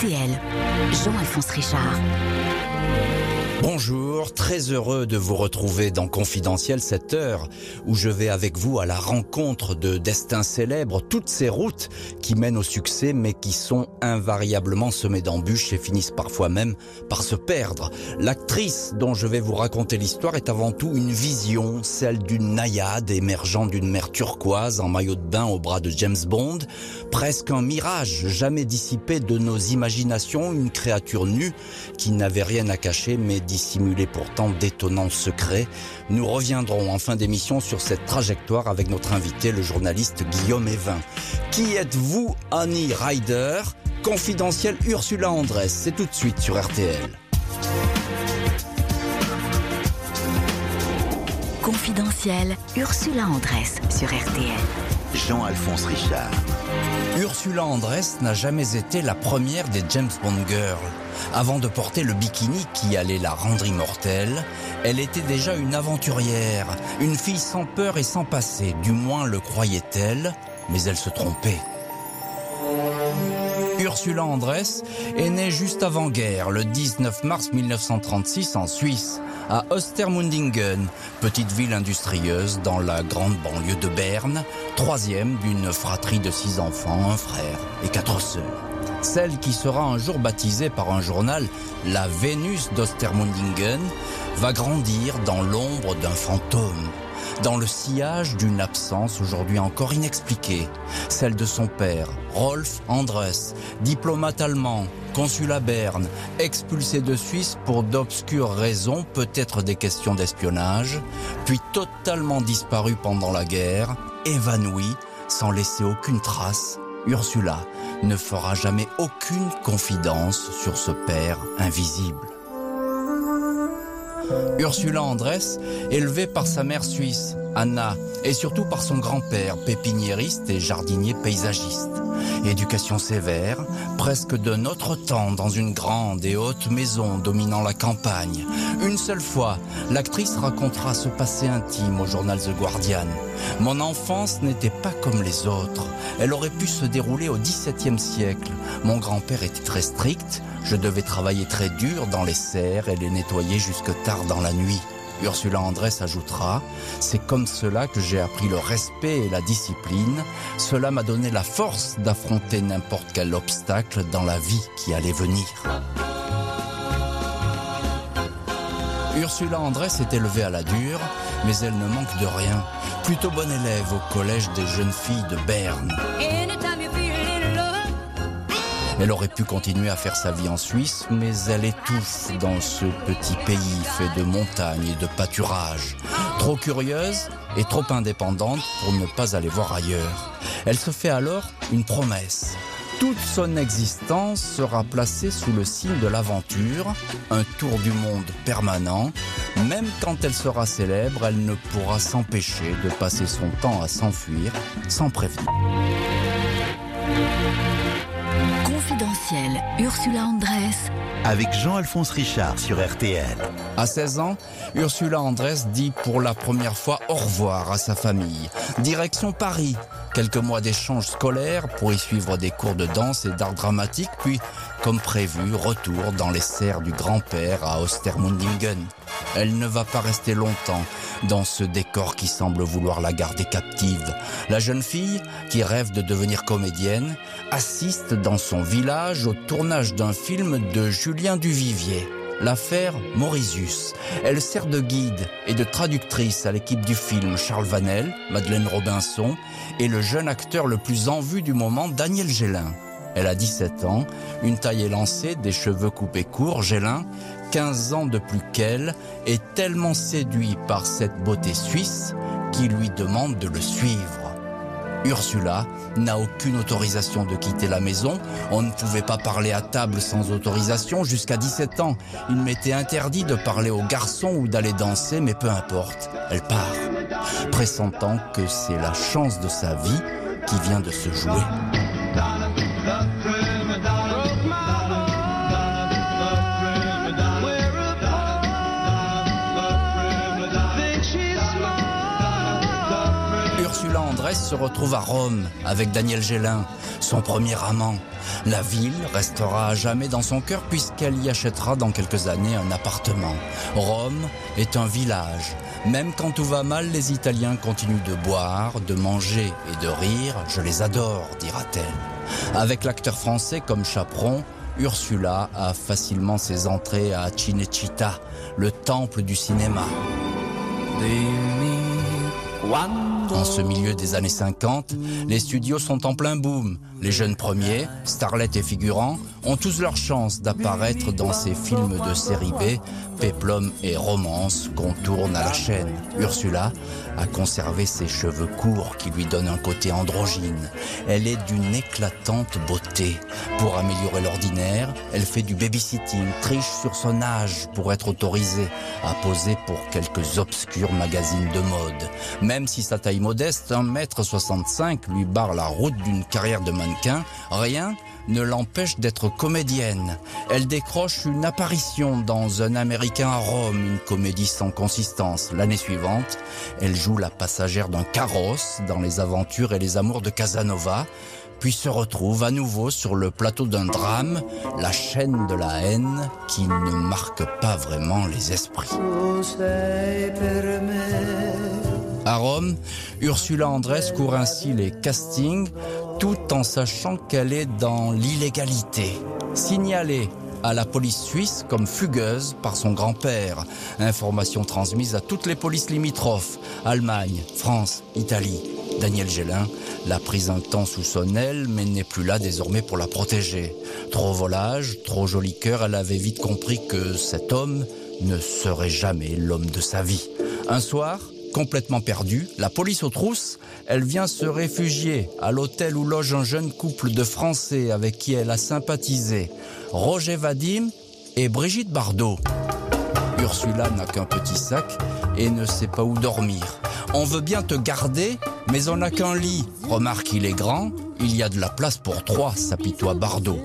Jean-Alphonse Richard. Bonjour, très heureux de vous retrouver dans Confidentiel cette heure où je vais avec vous à la rencontre de destins célèbres, toutes ces routes qui mènent au succès mais qui sont invariablement semées d'embûches et finissent parfois même par se perdre. L'actrice dont je vais vous raconter l'histoire est avant tout une vision, celle d'une naïade émergeant d'une mer turquoise en maillot de bain au bras de James Bond, presque un mirage jamais dissipé de nos imaginations, une créature nue qui n'avait rien à cacher mais dissimulait pourtant d'étonnants secrets. Nous reviendrons en fin d'émission sur cette trajectoire avec notre invité, le journaliste Guillaume Evin. Qui êtes-vous, Annie Ryder Confidentiel Ursula Andress, c'est tout de suite sur RTL. Confidentiel, Ursula Andress sur RTL. Jean-Alphonse Richard. Ursula Andress n'a jamais été la première des James Bond Girls. Avant de porter le bikini qui allait la rendre immortelle, elle était déjà une aventurière, une fille sans peur et sans passé, du moins le croyait-elle, mais elle se trompait. Ursula Andress est née juste avant-guerre, le 19 mars 1936 en Suisse, à Ostermundingen, petite ville industrieuse dans la grande banlieue de Berne, troisième d'une fratrie de six enfants, un frère et quatre sœurs. Celle qui sera un jour baptisée par un journal la Vénus d'Ostermundingen va grandir dans l'ombre d'un fantôme dans le sillage d'une absence aujourd'hui encore inexpliquée, celle de son père, Rolf Andres, diplomate allemand, consul à Berne, expulsé de Suisse pour d'obscures raisons, peut-être des questions d'espionnage, puis totalement disparu pendant la guerre, évanoui, sans laisser aucune trace, Ursula ne fera jamais aucune confidence sur ce père invisible. Ursula Andress, élevée par sa mère suisse, Anna, et surtout par son grand-père, pépiniériste et jardinier paysagiste. Éducation sévère, presque de notre temps dans une grande et haute maison dominant la campagne. Une seule fois, l'actrice racontera ce passé intime au journal The Guardian. Mon enfance n'était pas comme les autres. Elle aurait pu se dérouler au XVIIe siècle. Mon grand-père était très strict. Je devais travailler très dur dans les serres et les nettoyer jusque tard dans la nuit. Ursula Andress ajoutera C'est comme cela que j'ai appris le respect et la discipline. Cela m'a donné la force d'affronter n'importe quel obstacle dans la vie qui allait venir. Ursula Andress est élevée à la dure, mais elle ne manque de rien. Plutôt bonne élève au collège des jeunes filles de Berne. Elle aurait pu continuer à faire sa vie en Suisse, mais elle étouffe dans ce petit pays fait de montagnes et de pâturages. Trop curieuse et trop indépendante pour ne pas aller voir ailleurs. Elle se fait alors une promesse. Toute son existence sera placée sous le signe de l'aventure, un tour du monde permanent. Même quand elle sera célèbre, elle ne pourra s'empêcher de passer son temps à s'enfuir sans prévenir. Ursula Andress. Avec Jean-Alphonse Richard sur RTL. À 16 ans, Ursula Andress dit pour la première fois au revoir à sa famille. Direction Paris. Quelques mois d'échanges scolaires pour y suivre des cours de danse et d'art dramatique, puis, comme prévu, retour dans les serres du grand-père à Ostermundingen. Elle ne va pas rester longtemps dans ce décor qui semble vouloir la garder captive. La jeune fille, qui rêve de devenir comédienne, assiste dans son village au tournage d'un film de Julien Duvivier. L'affaire Mauritius. Elle sert de guide et de traductrice à l'équipe du film Charles Vanel, Madeleine Robinson et le jeune acteur le plus en vue du moment, Daniel Gélin. Elle a 17 ans, une taille élancée, des cheveux coupés courts. Gélin, 15 ans de plus qu'elle, est tellement séduit par cette beauté suisse qu'il lui demande de le suivre. Ursula n'a aucune autorisation de quitter la maison. On ne pouvait pas parler à table sans autorisation jusqu'à 17 ans. Il m'était interdit de parler aux garçons ou d'aller danser, mais peu importe, elle part, pressentant que c'est la chance de sa vie qui vient de se jouer. Se retrouve à Rome avec Daniel Gélin. son premier amant. La ville restera à jamais dans son cœur puisqu'elle y achètera dans quelques années un appartement. Rome est un village. Même quand tout va mal, les Italiens continuent de boire, de manger et de rire. Je les adore, dira-t-elle. Avec l'acteur français comme chaperon, Ursula a facilement ses entrées à Cinecittà, le temple du cinéma. En ce milieu des années 50, les studios sont en plein boom. Les jeunes premiers, starlets et figurants, ont tous leur chance d'apparaître dans ces films de série B, péplum et romance qu'on tourne à la chaîne. Ursula a conservé ses cheveux courts qui lui donnent un côté androgyne. Elle est d'une éclatante beauté. Pour améliorer l'ordinaire, elle fait du babysitting, triche sur son âge pour être autorisée à poser pour quelques obscurs magazines de mode. Même si sa taille modeste, 1m65, lui barre la route d'une carrière de mannequin, rien ne l'empêche d'être comédienne. Elle décroche une apparition dans Un Américain à Rome, une comédie sans consistance. L'année suivante, elle joue la passagère d'un carrosse dans Les aventures et les amours de Casanova, puis se retrouve à nouveau sur le plateau d'un drame, La chaîne de la haine, qui ne marque pas vraiment les esprits. À Rome, Ursula Andress court ainsi les castings tout en sachant qu'elle est dans l'illégalité. Signalée à la police suisse comme fugueuse par son grand-père. Information transmise à toutes les polices limitrophes, Allemagne, France, Italie. Daniel Gélin l'a prise un temps sous son aile, mais n'est plus là désormais pour la protéger. Trop volage, trop joli cœur, elle avait vite compris que cet homme ne serait jamais l'homme de sa vie. Un soir, complètement perdue, la police aux trousses, elle vient se réfugier à l'hôtel où loge un jeune couple de Français avec qui elle a sympathisé, Roger Vadim et Brigitte Bardot. Ursula n'a qu'un petit sac et ne sait pas où dormir. On veut bien te garder, mais on n'a qu'un lit. Remarque, il est grand, il y a de la place pour trois, s'apitoie Bardot.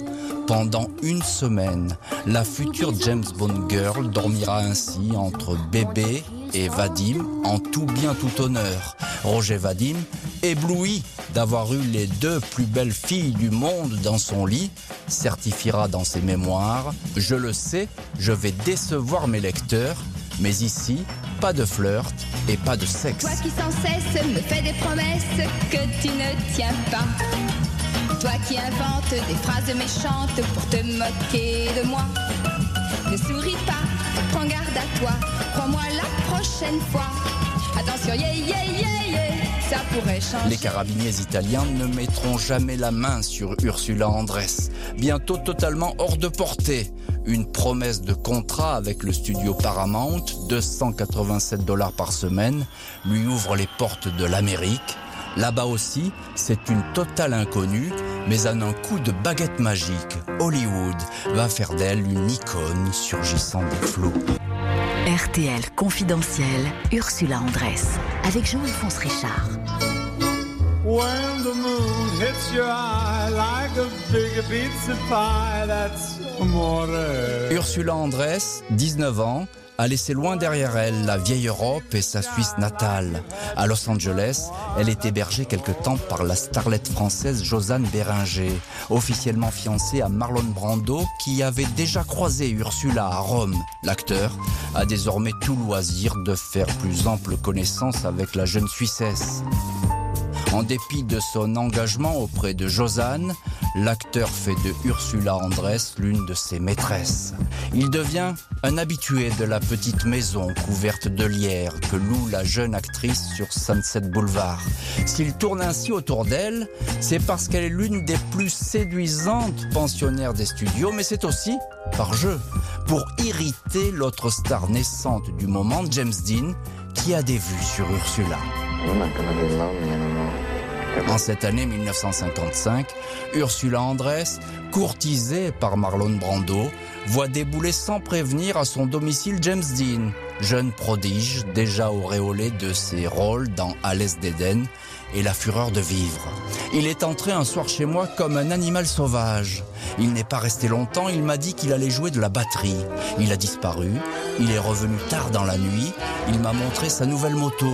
Pendant une semaine, la future James Bond Girl dormira ainsi entre bébé et Vadim en tout bien tout honneur. Roger Vadim, ébloui d'avoir eu les deux plus belles filles du monde dans son lit, certifiera dans ses mémoires Je le sais, je vais décevoir mes lecteurs, mais ici, pas de flirt et pas de sexe. Toi qui sans cesse me fais des promesses que tu ne tiens pas. Toi qui inventes des phrases méchantes pour te moquer de moi. Ne souris pas, prends garde à toi, crois-moi la prochaine fois. Attention, yeah, yeah, yeah, yeah, ça pourrait changer. Les carabiniers italiens ne mettront jamais la main sur Ursula Andress, bientôt totalement hors de portée. Une promesse de contrat avec le studio Paramount, 287 dollars par semaine, lui ouvre les portes de l'Amérique. Là-bas aussi, c'est une totale inconnue, mais en un coup de baguette magique, Hollywood va faire d'elle une icône surgissant des flots. RTL confidentiel, Ursula Andress, avec Jean-Alphonse Richard. When the moon hits your eye like a big pizza pie, that's amore. Ursula Andress, 19 ans, a laissé loin derrière elle la vieille Europe et sa Suisse natale. À Los Angeles, elle est hébergée quelque temps par la starlette française Josanne Béringer, officiellement fiancée à Marlon Brando qui avait déjà croisé Ursula à Rome. L'acteur a désormais tout loisir de faire plus ample connaissance avec la jeune Suissesse. En dépit de son engagement auprès de Josanne, l'acteur fait de Ursula Andress l'une de ses maîtresses. Il devient un habitué de la petite maison couverte de lierre que loue la jeune actrice sur Sunset Boulevard. S'il tourne ainsi autour d'elle, c'est parce qu'elle est l'une des plus séduisantes pensionnaires des studios, mais c'est aussi par jeu, pour irriter l'autre star naissante du moment, James Dean, qui a des vues sur Ursula. En cette année 1955, Ursula Andress, courtisée par Marlon Brando, voit débouler sans prévenir à son domicile James Dean, jeune prodige déjà auréolé de ses rôles dans l'Est d'Éden et La Fureur de vivre. Il est entré un soir chez moi comme un animal sauvage. Il n'est pas resté longtemps, il m'a dit qu'il allait jouer de la batterie. Il a disparu, il est revenu tard dans la nuit, il m'a montré sa nouvelle moto.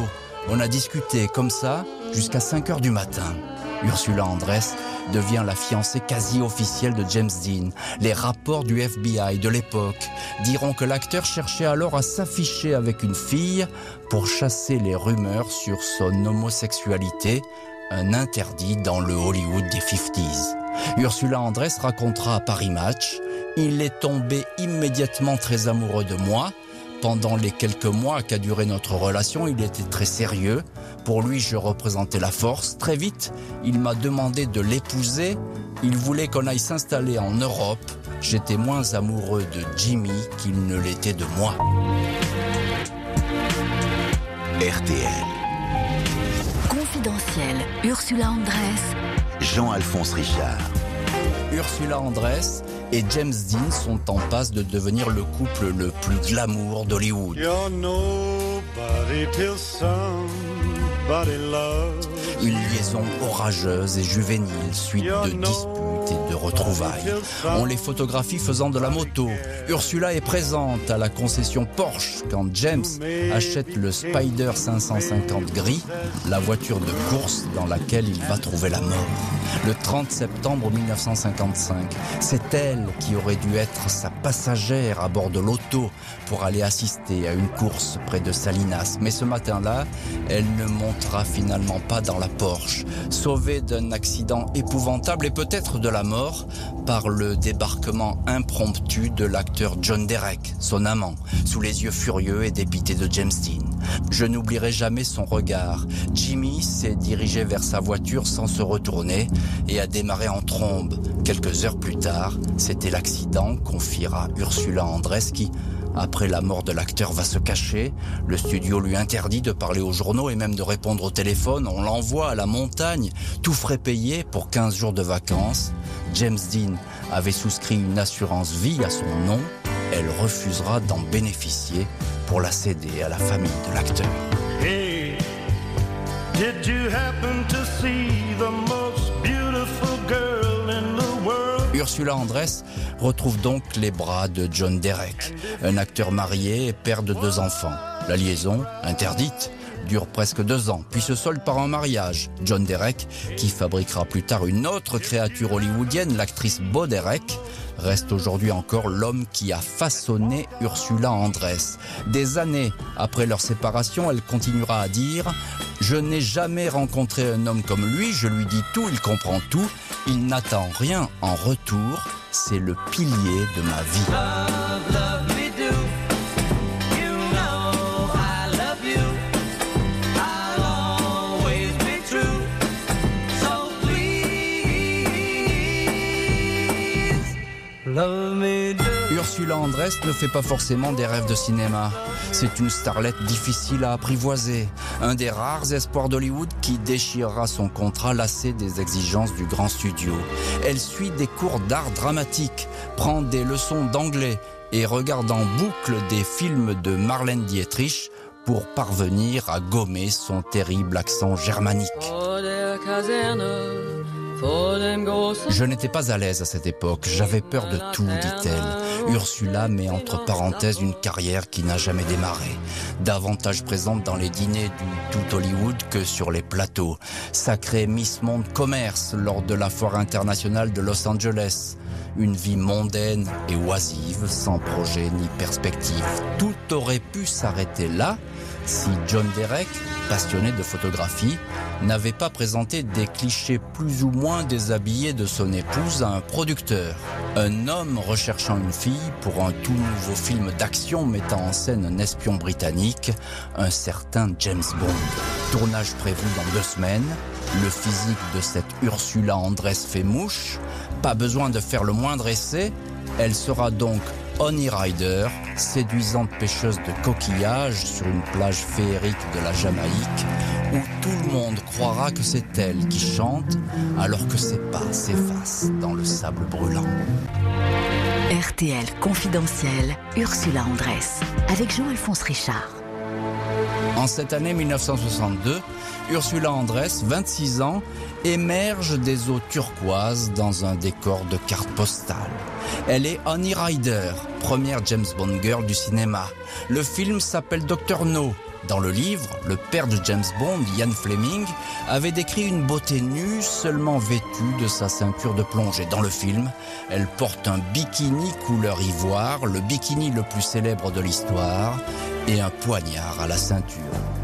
On a discuté comme ça jusqu'à 5 heures du matin. Ursula Andress devient la fiancée quasi officielle de James Dean. Les rapports du FBI de l'époque diront que l'acteur cherchait alors à s'afficher avec une fille pour chasser les rumeurs sur son homosexualité, un interdit dans le Hollywood des 50s. Ursula Andress racontera à Paris Match Il est tombé immédiatement très amoureux de moi. Pendant les quelques mois qu'a duré notre relation, il était très sérieux. Pour lui, je représentais la force. Très vite, il m'a demandé de l'épouser. Il voulait qu'on aille s'installer en Europe. J'étais moins amoureux de Jimmy qu'il ne l'était de moi. RTL. Confidentiel, Ursula Andress. Jean-Alphonse Richard. Ursula Andress et James Dean sont en passe de devenir le couple le plus glamour d'Hollywood. Une liaison orageuse et juvénile, suite de disputes et de retrouvailles. On les photographie faisant de la moto. Ursula est présente à la concession Porsche quand James achète le Spider 550 gris, la voiture de course dans laquelle il va trouver la mort. Le 30 septembre 1955, c'est elle qui aurait dû être sa passagère à bord de l'auto pour aller assister à une course près de Salinas. Mais ce matin-là, elle ne montera finalement pas dans la Porsche, sauvée d'un accident épouvantable et peut-être de la mort par le débarquement impromptu de l'acteur John Derek, son amant, sous les yeux furieux et dépités de James Dean. Je n'oublierai jamais son regard. Jimmy s'est dirigé vers sa voiture sans se retourner et a démarré en trombe. Quelques heures plus tard, c'était l'accident, confiera Ursula Andress qui, après la mort de l'acteur, va se cacher. Le studio lui interdit de parler aux journaux et même de répondre au téléphone. On l'envoie à la montagne, tout frais payé pour 15 jours de vacances. James Dean avait souscrit une assurance vie à son nom. Elle refusera d'en bénéficier pour la céder à la famille de l'acteur. Ursula Andress retrouve donc les bras de John Derek, un acteur marié et père de deux enfants. La liaison, interdite, dure presque deux ans, puis se solde par un mariage. John Derek, qui fabriquera plus tard une autre créature hollywoodienne, l'actrice Bo Derek, reste aujourd'hui encore l'homme qui a façonné Ursula Andress. Des années après leur séparation, elle continuera à dire Je n'ai jamais rencontré un homme comme lui, je lui dis tout, il comprend tout, il n'attend rien en retour, c'est le pilier de ma vie. Andress ne fait pas forcément des rêves de cinéma. C'est une starlette difficile à apprivoiser, un des rares espoirs d'Hollywood qui déchirera son contrat lassé des exigences du grand studio. Elle suit des cours d'art dramatique, prend des leçons d'anglais et regarde en boucle des films de Marlène Dietrich pour parvenir à gommer son terrible accent germanique. For Je n'étais pas à l'aise à cette époque, j'avais peur de tout, dit-elle. Ursula met entre parenthèses une carrière qui n'a jamais démarré, davantage présente dans les dîners du tout Hollywood que sur les plateaux. Sacrée Miss Monde Commerce lors de la foire internationale de Los Angeles. Une vie mondaine et oisive, sans projet ni perspective. Tout aurait pu s'arrêter là si John Derek, passionné de photographie, n'avait pas présenté des clichés plus ou moins déshabillés de son épouse à un producteur. Un homme recherchant une fille pour un tout nouveau film d'action mettant en scène un espion britannique, un certain James Bond. Tournage prévu dans deux semaines. Le physique de cette Ursula Andress fait mouche. Pas besoin de faire le moindre essai. Elle sera donc Honey Rider, séduisante pêcheuse de coquillages sur une plage féerique de la Jamaïque, où tout le monde croira que c'est elle qui chante, alors que ses pas s'effacent dans le sable brûlant. RTL confidentiel, Ursula Andress. Avec Jean-Alphonse Richard. En cette année 1962, Ursula Andress, 26 ans, émerge des eaux turquoises dans un décor de carte postale. Elle est Honey Rider, première James Bond girl du cinéma. Le film s'appelle Dr No, Dans le livre, le père de James Bond, Ian Fleming, avait décrit une beauté nue seulement vêtue de sa ceinture de plongée. Dans le film, elle porte un bikini couleur ivoire, le bikini le plus célèbre de l'histoire, et un poignard à la ceinture.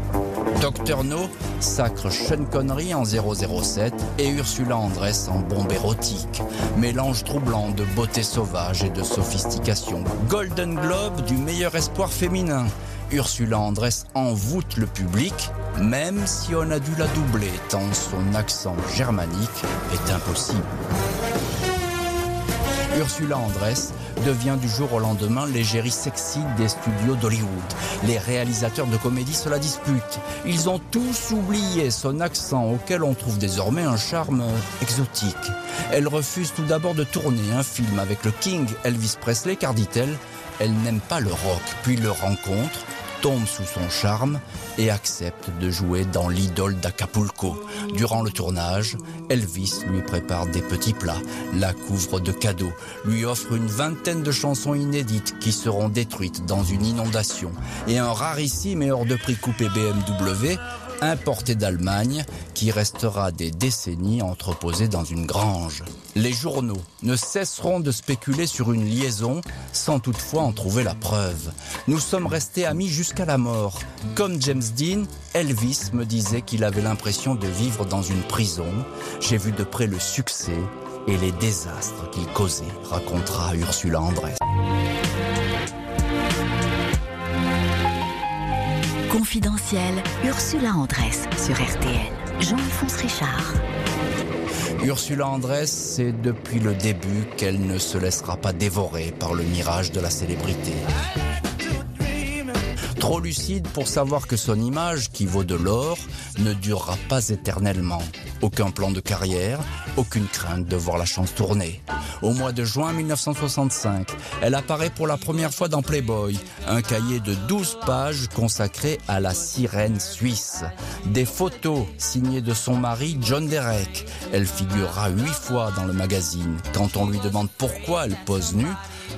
Dr No sacre Sean Connery en 007 et Ursula Andress en bombe érotique. Mélange troublant de beauté sauvage et de sophistication. Golden Globe du meilleur espoir féminin. Ursula Andress envoûte le public, même si on a dû la doubler tant son accent germanique est impossible. Ursula Andress devient du jour au lendemain l'égérie sexy des studios d'Hollywood. Les réalisateurs de comédie se la disputent. Ils ont tous oublié son accent auquel on trouve désormais un charme exotique. Elle refuse tout d'abord de tourner un film avec le King Elvis Presley car dit-elle, elle n'aime pas le rock, puis le rencontre tombe sous son charme et accepte de jouer dans l'idole d'Acapulco. Durant le tournage, Elvis lui prépare des petits plats, la couvre de cadeaux, lui offre une vingtaine de chansons inédites qui seront détruites dans une inondation et un rarissime et hors de prix coupé BMW importé d'Allemagne qui restera des décennies entreposé dans une grange. Les journaux ne cesseront de spéculer sur une liaison sans toutefois en trouver la preuve. Nous sommes restés amis jusqu'à la mort. Comme James Dean, Elvis me disait qu'il avait l'impression de vivre dans une prison. J'ai vu de près le succès et les désastres qu'il causait, racontera Ursula Andress. Confidentiel, Ursula Andress sur RTL. Jean-Alphonse Richard. Ursula Andress sait depuis le début qu'elle ne se laissera pas dévorer par le mirage de la célébrité. Trop lucide pour savoir que son image, qui vaut de l'or, ne durera pas éternellement. Aucun plan de carrière, aucune crainte de voir la chance tourner. Au mois de juin 1965, elle apparaît pour la première fois dans Playboy, un cahier de 12 pages consacré à la sirène suisse. Des photos signées de son mari John Derek. Elle figurera huit fois dans le magazine. Quand on lui demande pourquoi elle pose nue,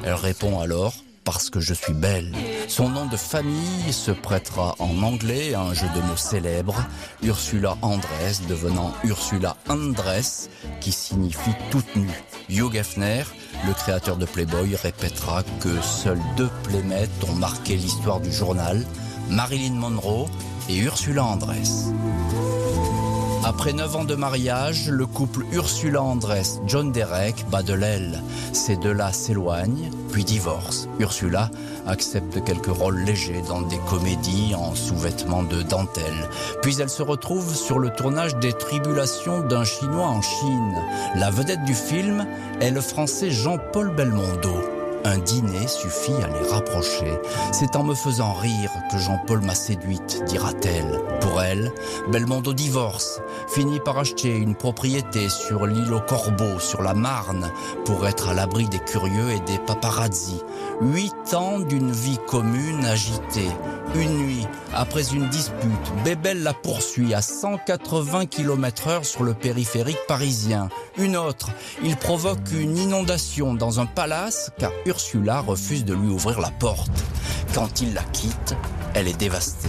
elle répond alors parce que je suis belle. Son nom de famille se prêtera en anglais à un jeu de mots célèbre, Ursula Andress devenant Ursula Andress, qui signifie toute nue. Hugh Hefner, le créateur de Playboy, répétera que seuls deux playmates ont marqué l'histoire du journal, Marilyn Monroe et Ursula Andress. Après 9 ans de mariage, le couple Ursula Andress, John Derek bat de l'aile. Ces deux-là s'éloignent, puis divorcent. Ursula accepte quelques rôles légers dans des comédies en sous-vêtements de dentelle. Puis elle se retrouve sur le tournage des Tribulations d'un Chinois en Chine. La vedette du film est le français Jean-Paul Belmondo. Un dîner suffit à les rapprocher. C'est en me faisant rire que Jean-Paul m'a séduite, dira-t-elle. Pour elle, Belmondo divorce, finit par acheter une propriété sur l'île aux Corbeaux, sur la Marne, pour être à l'abri des curieux et des paparazzis. Huit ans d'une vie commune agitée. Une nuit, après une dispute, Bébel la poursuit à 180 km heure sur le périphérique parisien. Une autre, il provoque une inondation dans un palace car Ursula refuse de lui ouvrir la porte. Quand il la quitte, elle est dévastée.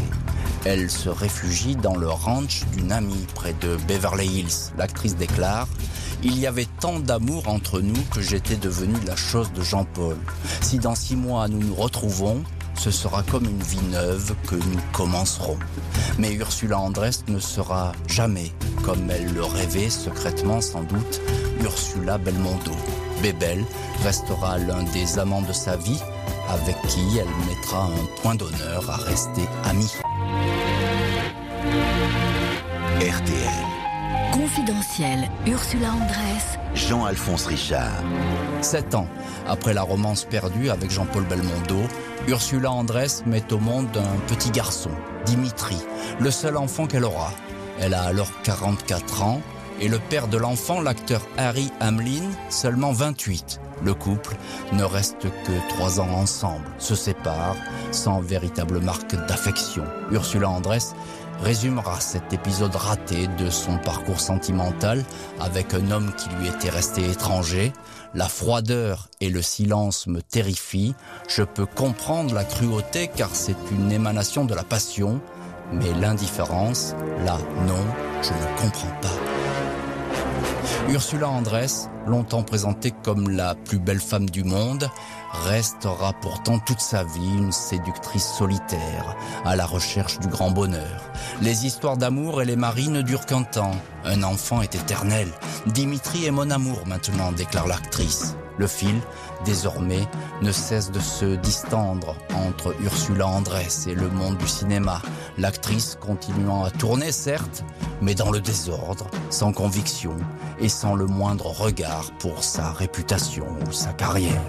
Elle se réfugie dans le ranch d'une amie près de Beverly Hills. L'actrice déclare il y avait tant d'amour entre nous que j'étais devenue la chose de Jean-Paul. Si dans six mois nous nous retrouvons, ce sera comme une vie neuve que nous commencerons. Mais Ursula Andress ne sera jamais, comme elle le rêvait secrètement sans doute, Ursula Belmondo. Bébel restera l'un des amants de sa vie, avec qui elle mettra un point d'honneur à rester amie. RTL. Confidentiel, Ursula Andress. Jean-Alphonse Richard. Sept ans après la romance perdue avec Jean-Paul Belmondo, Ursula Andress met au monde un petit garçon, Dimitri, le seul enfant qu'elle aura. Elle a alors 44 ans et le père de l'enfant, l'acteur Harry Hamlin, seulement 28. Le couple ne reste que trois ans ensemble, se sépare sans véritable marque d'affection. Ursula Andress résumera cet épisode raté de son parcours sentimental avec un homme qui lui était resté étranger. La froideur et le silence me terrifient. Je peux comprendre la cruauté car c'est une émanation de la passion. Mais l'indifférence, là, non, je ne comprends pas. Ursula Andress, longtemps présentée comme la plus belle femme du monde, restera pourtant toute sa vie une séductrice solitaire, à la recherche du grand bonheur. Les histoires d'amour et les maris ne durent qu'un temps. Un enfant est éternel. Dimitri est mon amour maintenant, déclare l'actrice. Le fil, désormais, ne cesse de se distendre entre Ursula Andress et le monde du cinéma. L'actrice continuant à tourner, certes, mais dans le désordre, sans conviction et sans le moindre regard pour sa réputation ou sa carrière.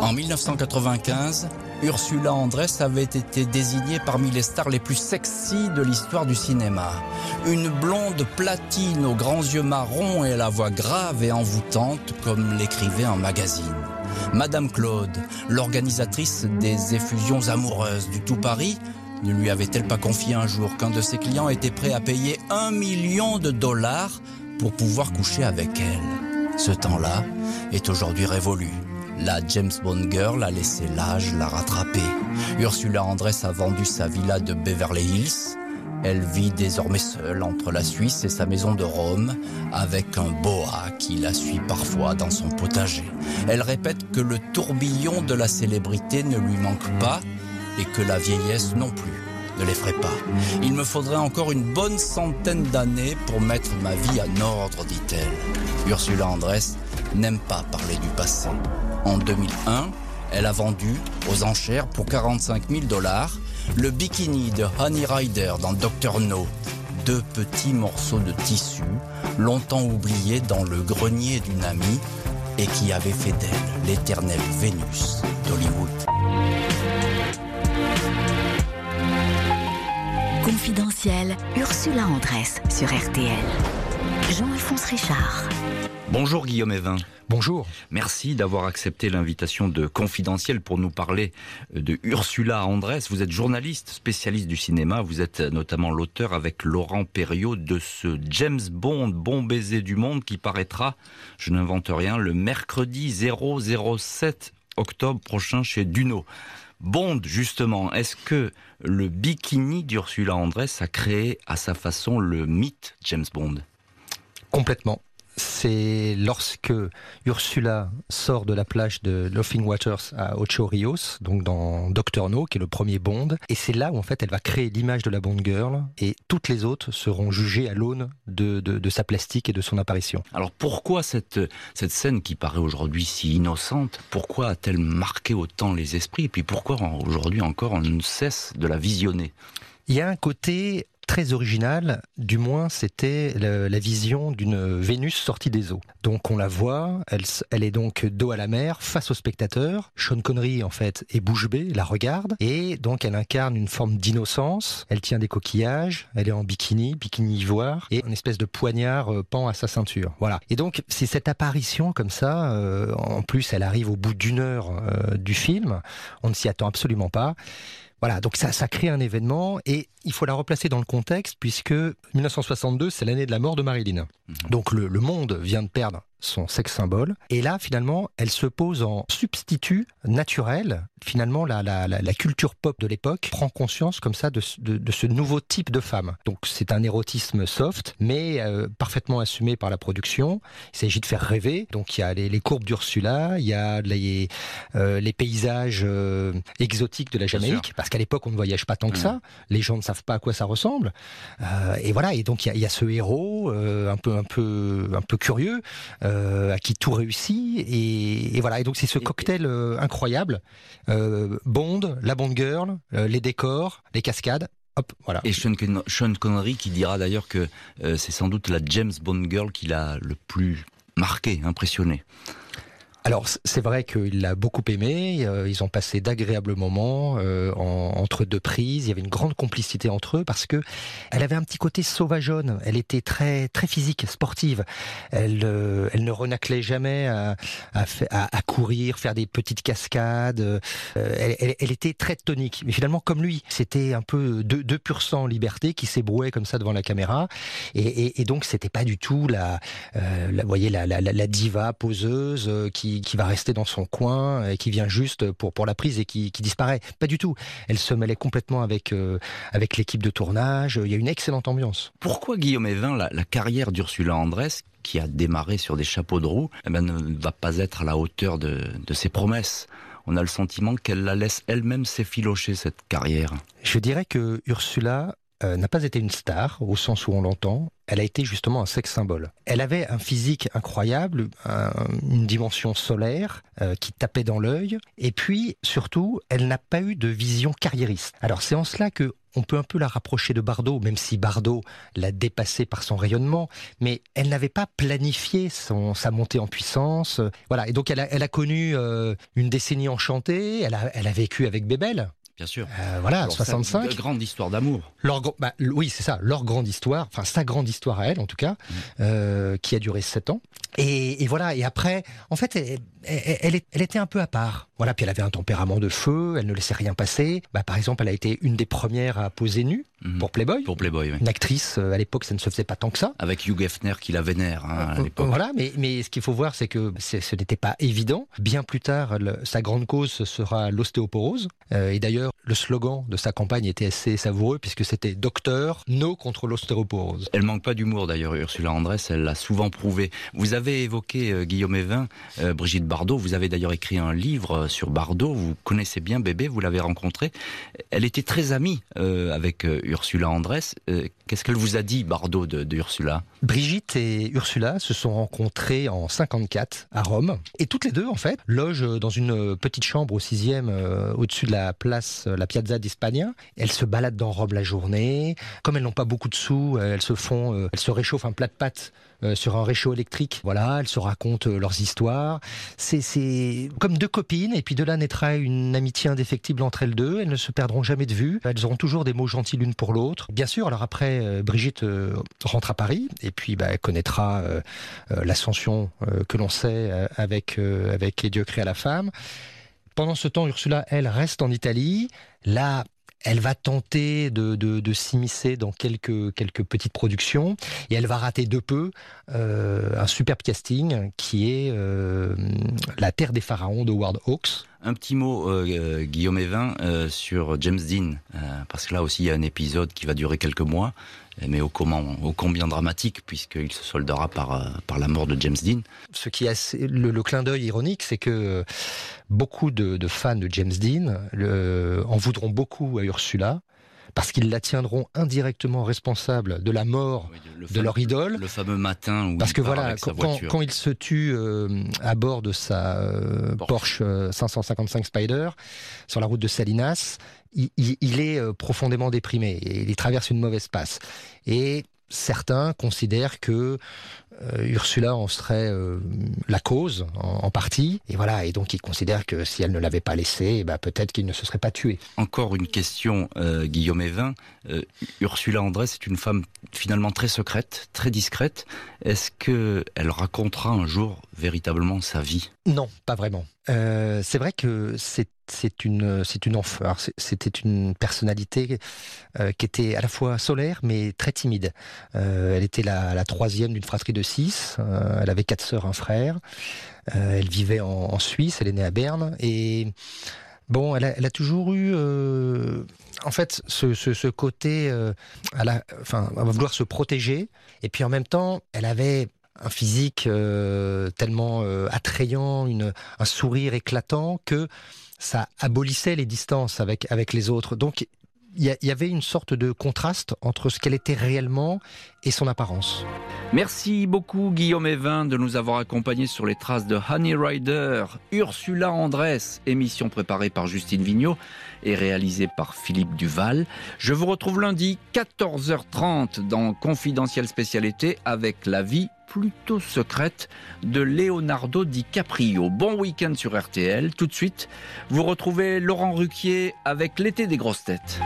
En 1995, Ursula Andress avait été désignée parmi les stars les plus sexy de l'histoire du cinéma. Une blonde platine aux grands yeux marrons et à la voix grave et envoûtante comme l'écrivait un magazine. Madame Claude, l'organisatrice des effusions amoureuses du tout Paris, ne lui avait-elle pas confié un jour qu'un de ses clients était prêt à payer un million de dollars pour pouvoir coucher avec elle? Ce temps-là est aujourd'hui révolu. La James Bond Girl a laissé l'âge la rattraper. Ursula Andress a vendu sa villa de Beverly Hills. Elle vit désormais seule entre la Suisse et sa maison de Rome, avec un boa qui la suit parfois dans son potager. Elle répète que le tourbillon de la célébrité ne lui manque pas et que la vieillesse non plus ne l'effraie pas. Il me faudrait encore une bonne centaine d'années pour mettre ma vie en ordre, dit-elle. Ursula Andress n'aime pas parler du passé. En 2001, elle a vendu aux enchères pour 45 000 dollars le bikini de Honey Rider dans Dr. No. Deux petits morceaux de tissu, longtemps oubliés dans le grenier d'une amie et qui avait fait d'elle l'éternelle Vénus d'Hollywood. Confidentiel, Ursula Andress sur RTL. Jean-Alphonse Richard. Bonjour Guillaume Evin. Bonjour. Merci d'avoir accepté l'invitation de Confidentiel pour nous parler de Ursula Andress. Vous êtes journaliste, spécialiste du cinéma. Vous êtes notamment l'auteur avec Laurent Perriot de ce James Bond, bon baiser du monde, qui paraîtra, je n'invente rien, le mercredi 007 octobre prochain chez Duno. Bond, justement, est-ce que le bikini d'Ursula Andress a créé à sa façon le mythe James Bond? Complètement. C'est lorsque Ursula sort de la plage de Laughing Waters à Ocho Rios, donc dans Doctor No, qui est le premier Bond, et c'est là où en fait elle va créer l'image de la Bond Girl, et toutes les autres seront jugées à l'aune de, de, de sa plastique et de son apparition. Alors pourquoi cette, cette scène qui paraît aujourd'hui si innocente, pourquoi a-t-elle marqué autant les esprits? Et puis pourquoi aujourd'hui encore on ne cesse de la visionner? Il y a un côté très original, du moins c'était la vision d'une Vénus sortie des eaux. Donc on la voit, elle est donc dos à la mer, face au spectateur. Sean Connery en fait est bouche bée, la regarde, et donc elle incarne une forme d'innocence. Elle tient des coquillages, elle est en bikini, bikini ivoire, et une espèce de poignard euh, pend à sa ceinture. Voilà. Et donc c'est cette apparition comme ça. euh, en plus, elle arrive au bout d'une heure euh, du film. On ne s'y attend absolument pas. Voilà, donc ça, ça crée un événement et il faut la replacer dans le contexte puisque 1962, c'est l'année de la mort de Marilyn. Donc le, le monde vient de perdre son sexe symbole et là finalement elle se pose en substitut naturel. Finalement la, la, la, culture pop de l'époque prend conscience comme ça de, ce- de, de ce nouveau type de femme. Donc c'est un érotisme soft mais euh, parfaitement assumé par la production. Il s'agit de faire rêver. Donc il y a les, les courbes d'Ursula, il y a les, euh, les paysages euh, exotiques de la Jamaïque, parce qu'à l'époque on ne voyage pas tant que ça. Les gens ne savent pas à quoi ça ressemble. Et voilà. Et donc il y a, il y a ce héros un peu un peu un peu curieux à qui tout réussit. Et, et voilà. Et donc c'est ce cocktail euh, incroyable. Euh, Bond, la Bond girl, euh, les décors, les cascades. Hop, voilà. Et Sean, Con- Sean Connery qui dira d'ailleurs que euh, c'est sans doute la James Bond girl qui l'a le plus marqué, impressionné. Alors c'est vrai qu'il l'a beaucoup aimé. euh, ils ont passé d'agréables moments euh, en- entre deux prises. Il y avait une grande complicité entre eux parce que elle avait un petit côté sauvageonne. Elle était très très physique, sportive. Elle euh, elle ne renaclait jamais à, à, à- courir, faire des petites cascades. euh, elle, elle- était très tonique. Mais finalement comme lui, c'était un peu deux, deux pur sang liberté qui s'ébrouait comme ça devant la caméra. Et, et, et donc c'était pas du tout la, la vous voyez la, la, la- diva poseuse qui qui, qui va rester dans son coin et qui vient juste pour, pour la prise et qui, qui disparaît. Pas du tout. Elle se mêlait complètement avec, euh, avec l'équipe de tournage. Il y a une excellente ambiance. Pourquoi Guillaume Evin, la, la carrière d'Ursula Andress, qui a démarré sur des chapeaux de roue, eh ben, ne va pas être à la hauteur de, de ses promesses? On a le sentiment qu'elle la laisse elle-même s'effilocher cette carrière. Je dirais que Ursula euh, n'a pas été une star au sens où on l'entend. Elle a été justement un sex symbole. Elle avait un physique incroyable, un, une dimension solaire euh, qui tapait dans l'œil, et puis surtout, elle n'a pas eu de vision carriériste. Alors c'est en cela que on peut un peu la rapprocher de Bardot, même si Bardot l'a dépassée par son rayonnement, mais elle n'avait pas planifié son, sa montée en puissance. Voilà, et donc elle a, elle a connu euh, une décennie enchantée, elle a, elle a vécu avec Bébel, Bien sûr. Euh, voilà, Alors 65. Une grande histoire d'amour. Leur, bah, oui, c'est ça, leur grande histoire, enfin sa grande histoire à elle en tout cas, mmh. euh, qui a duré sept ans. Et, et, voilà, et après, en fait, elle, elle, elle, elle, était un peu à part. Voilà, puis elle avait un tempérament de feu, elle ne laissait rien passer. Bah, par exemple, elle a été une des premières à poser nue mmh. pour Playboy. Pour Playboy, oui. Une actrice, euh, à l'époque, ça ne se faisait pas tant que ça. Avec Hugh Hefner qui la vénère hein, à l'époque. Voilà, mais, mais ce qu'il faut voir, c'est que ce n'était pas évident. Bien plus tard, le, sa grande cause sera l'ostéoporose. Euh, et d'ailleurs, le slogan de sa campagne était assez savoureux puisque c'était Docteur, no contre l'ostéoporose. Elle manque pas d'humour d'ailleurs, Ursula Andress, elle l'a souvent prouvé. Vous avez évoqué euh, Guillaume Evin, euh, Brigitte Bardot, vous avez d'ailleurs écrit un livre sur Bardot, vous connaissez bien Bébé, vous l'avez rencontrée. Elle était très amie euh, avec euh, Ursula Andress. Euh, Qu'est-ce qu'elle vous a dit, Bardot, de, Ursula? Brigitte et Ursula se sont rencontrées en 54 à Rome. Et toutes les deux, en fait, logent dans une petite chambre au sixième euh, au-dessus de la place, la Piazza d'Hispania. Elles se baladent dans Rome la journée. Comme elles n'ont pas beaucoup de sous, elles se font, euh, elles se réchauffent un plat de pâtes euh, sur un réchaud électrique. Voilà, elles se racontent euh, leurs histoires. C'est comme deux copines, et puis de là naîtra une amitié indéfectible entre elles deux. Elles ne se perdront jamais de vue. Elles auront toujours des mots gentils l'une pour l'autre. Bien sûr, alors après, euh, Brigitte rentre à Paris, et puis bah, elle connaîtra l'ascension que l'on sait avec, avec Les Dieux créés à la femme. Pendant ce temps, Ursula, elle, reste en Italie. Là, elle va tenter de, de, de s'immiscer dans quelques, quelques petites productions et elle va rater de peu euh, un superbe casting qui est euh, La Terre des Pharaons de Howard Hawks. Un petit mot, euh, Guillaume Evin, euh, sur James Dean, euh, parce que là aussi il y a un épisode qui va durer quelques mois, mais au, comment, au combien dramatique, puisqu'il se soldera par, euh, par la mort de James Dean. Ce qui le, le, clin d'œil ironique, c'est que beaucoup de, fans de James Dean en voudront beaucoup à Ursula, parce qu'ils la tiendront indirectement responsable de la mort oui, de leur idole. Le fameux matin où parce il que voilà, quand, quand, il se tue euh, à bord de sa euh, Porsche, Porsche 555 Spider sur la route de Salinas, il, il, il est euh, profondément déprimé et il traverse une mauvaise passe. Et certains considèrent que euh, Ursula en serait euh, la cause en, en, partie et voilà et donc ils considèrent que si elle ne l'avait pas laissé bah, peut-être qu'il ne se serait pas tué. Encore une question euh, Guillaume Evin Ursula André c'est une femme finalement très secrète, très discrète. Est-ce que elle racontera un jour véritablement sa vie? Non, pas vraiment. C'est vrai que c'est c'est une c'est une. C'était une personnalité qui était à la fois solaire mais très timide. Elle était la, la troisième d'une fratrie de six. Euh, elle avait quatre sœurs, un frère. Euh, elle vivait en, Suisse. Elle est née à Berne et Bon, elle a, toujours eu, euh, en fait, ce, côté, à à vouloir se protéger, et puis en même temps, elle avait un physique tellement attrayant, une, un sourire éclatant que ça abolissait les distances avec avec les autres. Donc il y, avait une sorte de contraste entre ce qu'elle était réellement et son apparence. Merci beaucoup Guillaume Evin de nous avoir accompagnés sur les traces de Honey Rider, Ursula Andress, émission préparée par Justine Vignot et réalisée par Philippe Duval. Je vous retrouve lundi 14h30 dans Confidentiel Spécialité avec la vie plutôt secrète de Leonardo DiCaprio. Bon week-end sur RTL. Tout de suite, vous retrouvez Laurent Ruquier avec l'été des grosses têtes.